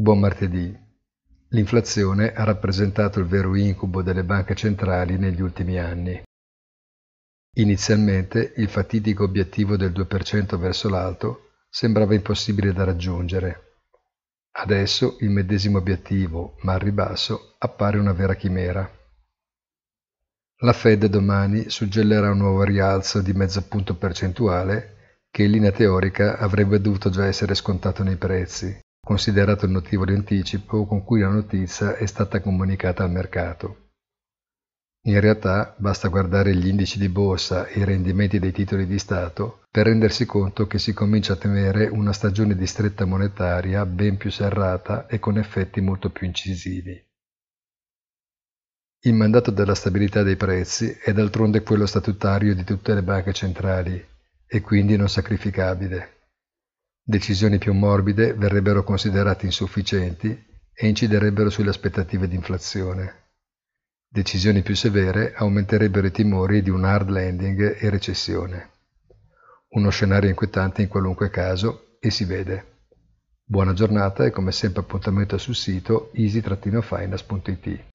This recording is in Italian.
Buon martedì. L'inflazione ha rappresentato il vero incubo delle banche centrali negli ultimi anni. Inizialmente il fatidico obiettivo del 2% verso l'alto sembrava impossibile da raggiungere. Adesso il medesimo obiettivo, ma al ribasso, appare una vera chimera. La Fed domani suggellerà un nuovo rialzo di mezzo punto percentuale che in linea teorica avrebbe dovuto già essere scontato nei prezzi, considerato il notevole anticipo con cui la notizia è stata comunicata al mercato. In realtà basta guardare gli indici di borsa e i rendimenti dei titoli di Stato per rendersi conto che si comincia a temere una stagione di stretta monetaria ben più serrata e con effetti molto più incisivi. Il mandato della stabilità dei prezzi è d'altronde quello statutario di tutte le banche centrali e quindi non sacrificabile. Decisioni più morbide verrebbero considerate insufficienti e inciderebbero sulle aspettative di inflazione. Decisioni più severe aumenterebbero i timori di un hard landing e recessione. Uno scenario inquietante in qualunque caso e si vede. Buona giornata e come sempre appuntamento sul sito easy-finance.it.